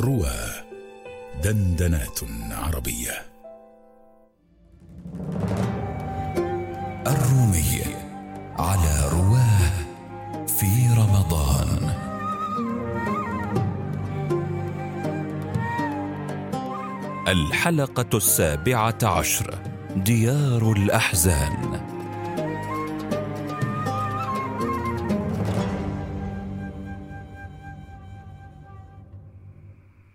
روى دندنات عربية. الرومي على رواه في رمضان. الحلقة السابعة عشر ديار الأحزان.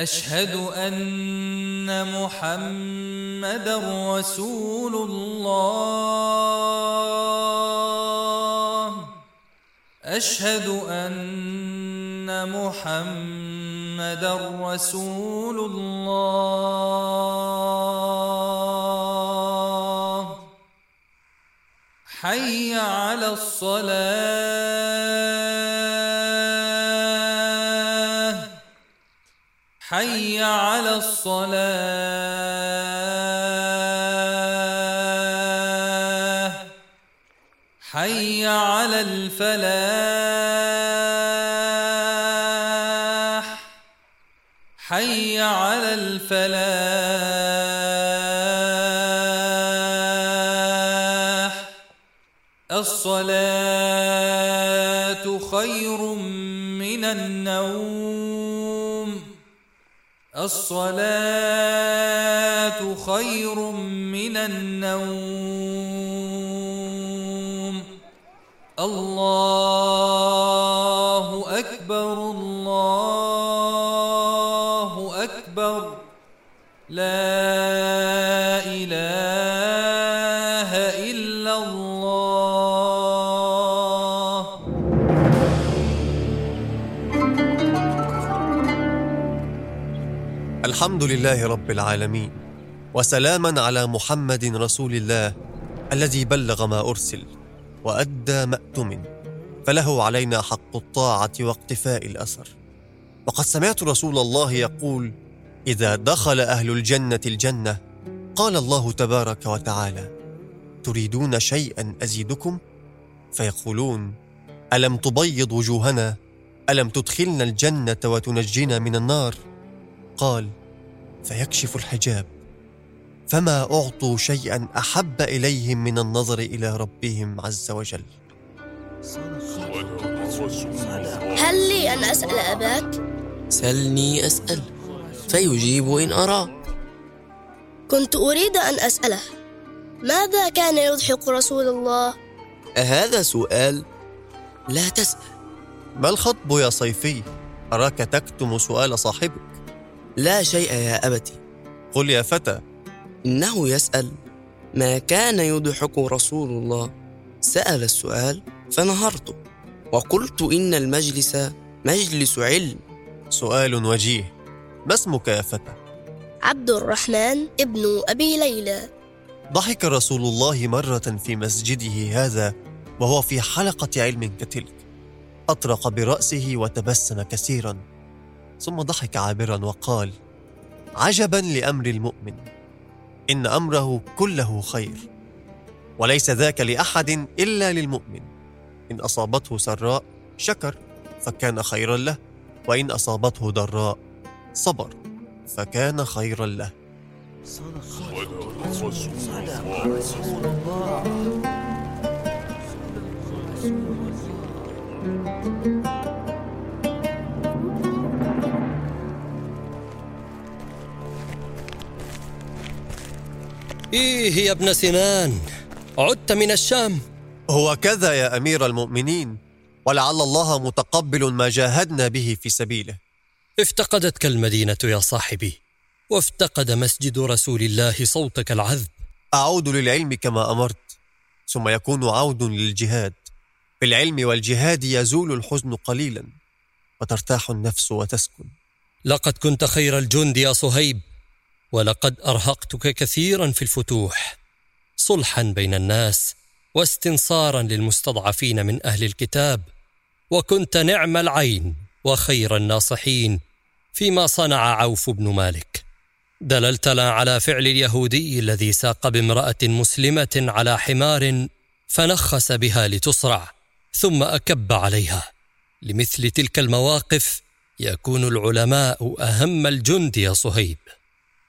أشهد أن محمدا رسول الله. أشهد أن محمدا رسول الله. حي على الصلاة. على الصلاة. حي على الفلاح. حي على الفلاح. الصلاة خير من النوم. الصلاة خير من النوم. الله أكبر الله الحمد لله رب العالمين وسلاما على محمد رسول الله الذي بلغ ما أرسل وأدى ما اؤتمن فله علينا حق الطاعة واقتفاء الأثر. وقد سمعت رسول الله يقول إذا دخل أهل الجنة الجنة قال الله تبارك وتعالى تريدون شيئا أزيدكم؟ فيقولون ألم تبيض وجوهنا؟ ألم تدخلنا الجنة وتنجنا من النار؟ قال فيكشف الحجاب فما أعطوا شيئا أحب اليهم من النظر إلى ربهم عز وجل هل لي أن أسأل أباك؟ سلني أسأل فيجيب إن أرى كنت أريد أن أسأله ماذا كان يضحك رسول الله؟ أهذا سؤال؟ لا تسأل ما الخطب يا صيفي أراك تكتم سؤال صاحبك لا شيء يا أبتي. قل يا فتى. إنه يسأل ما كان يضحك رسول الله. سأل السؤال فنهرت وقلت إن المجلس مجلس علم. سؤال وجيه. ما اسمك يا فتى؟ عبد الرحمن ابن أبي ليلى. ضحك رسول الله مرة في مسجده هذا وهو في حلقة علم كتلك. أطرق برأسه وتبسم كثيرا. ثم ضحك عابرا وقال عجبا لأمر المؤمن. إن أمره كله خير. وليس ذاك لأحد إلا للمؤمن. إن أصابته سراء شكر. فكان خيرا له. وإن أصابته ضراء صبر. فكان خيرا له. إيه يا ابن سنان عدت من الشام. هو كذا يا أمير المؤمنين ولعل الله متقبل ما جاهدنا به في سبيله. افتقدتك المدينة يا صاحبي وافتقد مسجد رسول الله صوتك العذب. أعود للعلم كما أمرت ثم يكون عود للجهاد. بالعلم والجهاد يزول الحزن قليلا وترتاح النفس وتسكن. لقد كنت خير الجند يا صهيب ولقد أرهقتك كثيرا في الفتوح صلحا بين الناس واستنصارا للمستضعفين من أهل الكتاب وكنت نعم العين وخير الناصحين فيما صنع عوف بن مالك. دللتنا على فعل اليهودي الذي ساق بامرأة مسلمة على حمار فنخس بها لتصرع ثم أكب عليها. لمثل تلك المواقف يكون العلماء أهم الجند يا صهيب.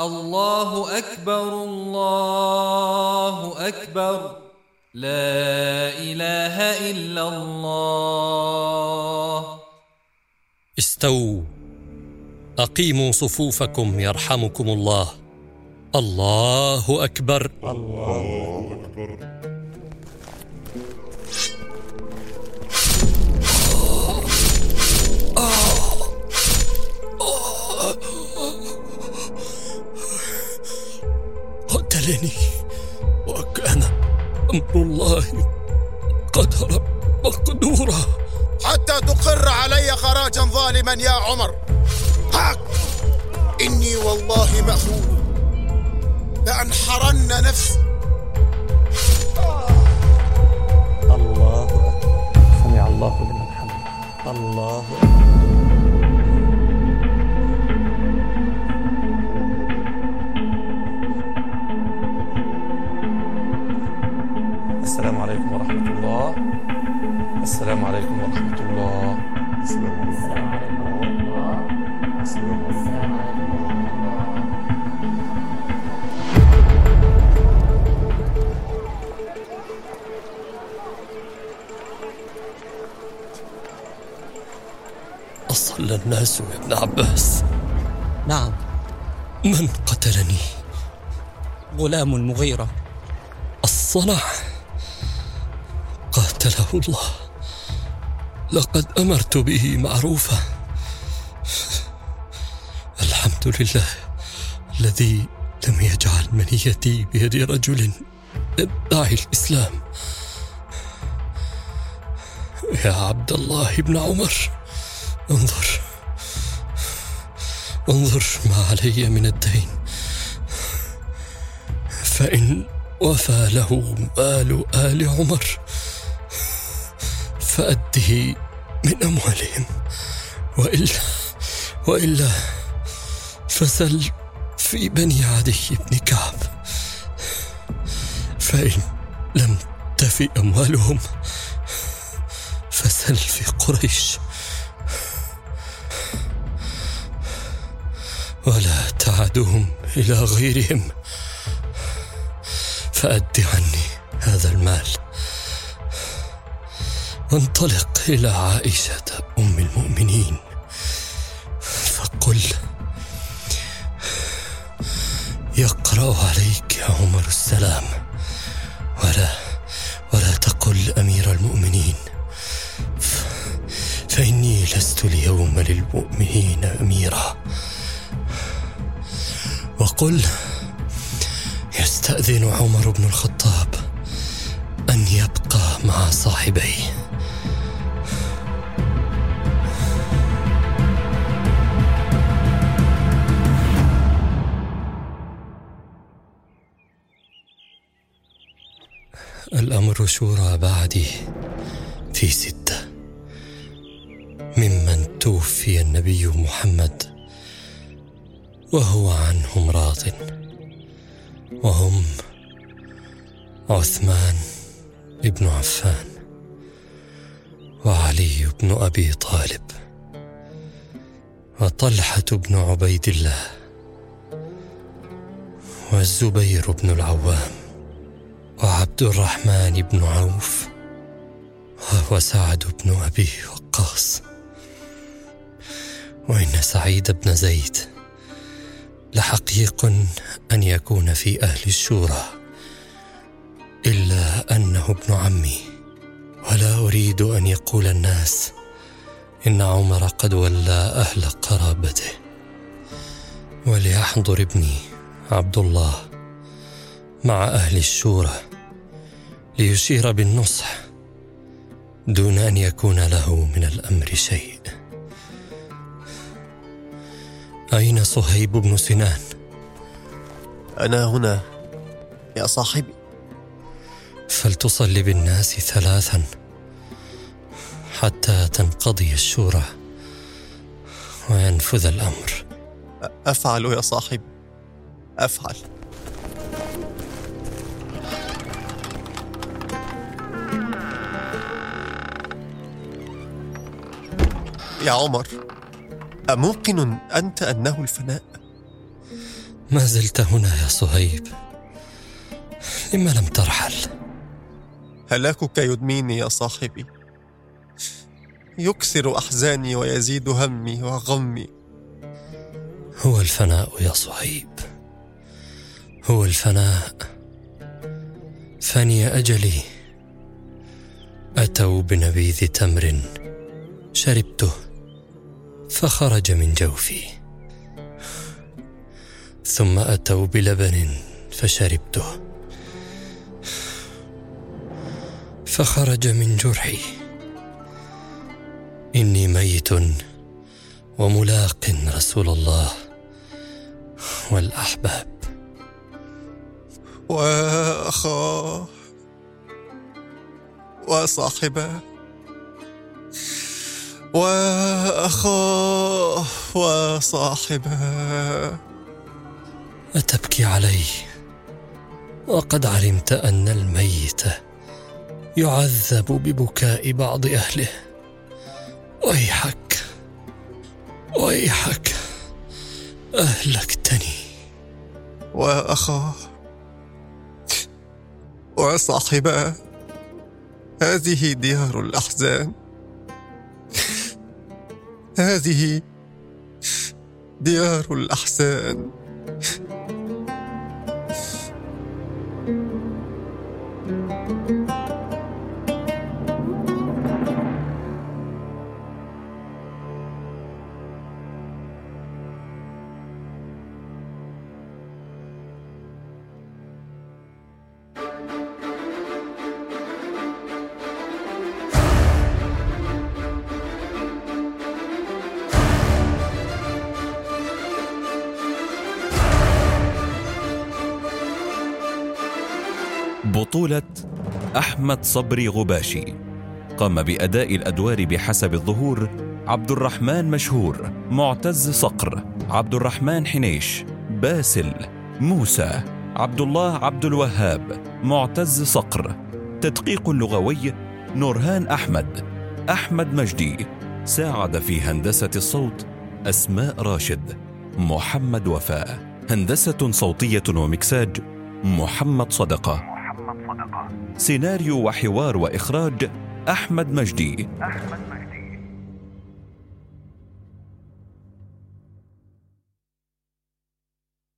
الله أكبر الله أكبر. لا إله إلا الله. استووا أقيموا صفوفكم يرحمكم الله. الله أكبر. قتلني وكان أمر الله قدرا مقدورا. حتى تقر علي خراجا ظالما يا عمر. هاك. إني والله مأخوذ لأنحرن نفسي. الناس يا ابن عباس. نعم. من قتلني. غلام المغيرة. الصنع قاتله الله. لقد أمرت به معروفا. الحمد لله الذي لم يجعل منيتي بيد رجل يدعي الإسلام. يا عبد الله بن عمر انظر. انظر ما علي من الدين. فإن وفى له مال آل عمر فأده من أموالهم. وإلا وإلا فسل في بني عدي بن كعب. فإن لم تفي أموالهم فسل في قريش. ولا تعدهم إلى غيرهم. فأد عني هذا المال. وانطلق إلى عائشة أم المؤمنين. فقل يقرأ عليك يا عمر السلام. ولا ولا تقل أمير المؤمنين. ف- فإني لست اليوم للمؤمنين أميرا. وقل يستأذن عمر بن الخطاب أن يبقى مع صاحبيه. الأمر شورى بعدي في ستة. ممن توفي النبي محمد وهو عنهم راضٍ. وهم عثمان بن عفان وعلي بن أبي طالب وطلحة بن عبيد الله والزبير بن العوام وعبد الرحمن بن عوف وهو سعد بن أبي وقاص. وإن سعيد بن زيد لحقيق أن يكون في أهل الشورى إلا أنه ابن عمي. ولا أريد أن يقول الناس إن عمر قد ولى أهل قرابته. وليحضر ابني عبد الله مع أهل الشورى ليشير بالنصح دون أن يكون له من الأمر شيء. أين صهيب بن سنان؟ أنا هنا يا صاحبي. فلتصلي بالناس ثلاثا حتى تنقضي الشورى وينفذ الأمر. أفعل يا صاحبي. أفعل. يا عمر. أموقن أنت أنه الفناء؟ ما زلت هنا يا صهيب. لما لم ترحل؟ هلاكك يدميني يا صاحبي. يكسر أحزاني ويزيد همي وغمي. هو الفناء يا صهيب. هو الفناء. فني أجلي. أتوا بنبيذ تمر شربته. فخرج من جوفي. ثم أتوا بلبن فشربته. فخرج من جرحي. إني ميت وملاق رسول الله والأحباب. وأخاه وصاحباه واخاه وصاحباه أتبكي علي وقد علمت أن الميت يعذب ببكاء بعض أهله. ويحك ويحك. أهلكتني. واخاه وصاحباه هذه ديار الأحزان. هذه ديار الأحزان. بطولة أحمد صبري غباشي. قام بأداء الأدوار بحسب الظهور عبد الرحمن مشهور معتز صقر عبد الرحمن حنيش باسل موسى عبد الله عبد الوهاب معتز صقر. تدقيق لغوي نورهان أحمد. أحمد مجدي. ساعد في هندسة الصوت أسماء راشد. محمد وفاء. هندسة صوتية ومكساج. محمد صدقة. سيناريو وحوار وإخراج أحمد مجدي.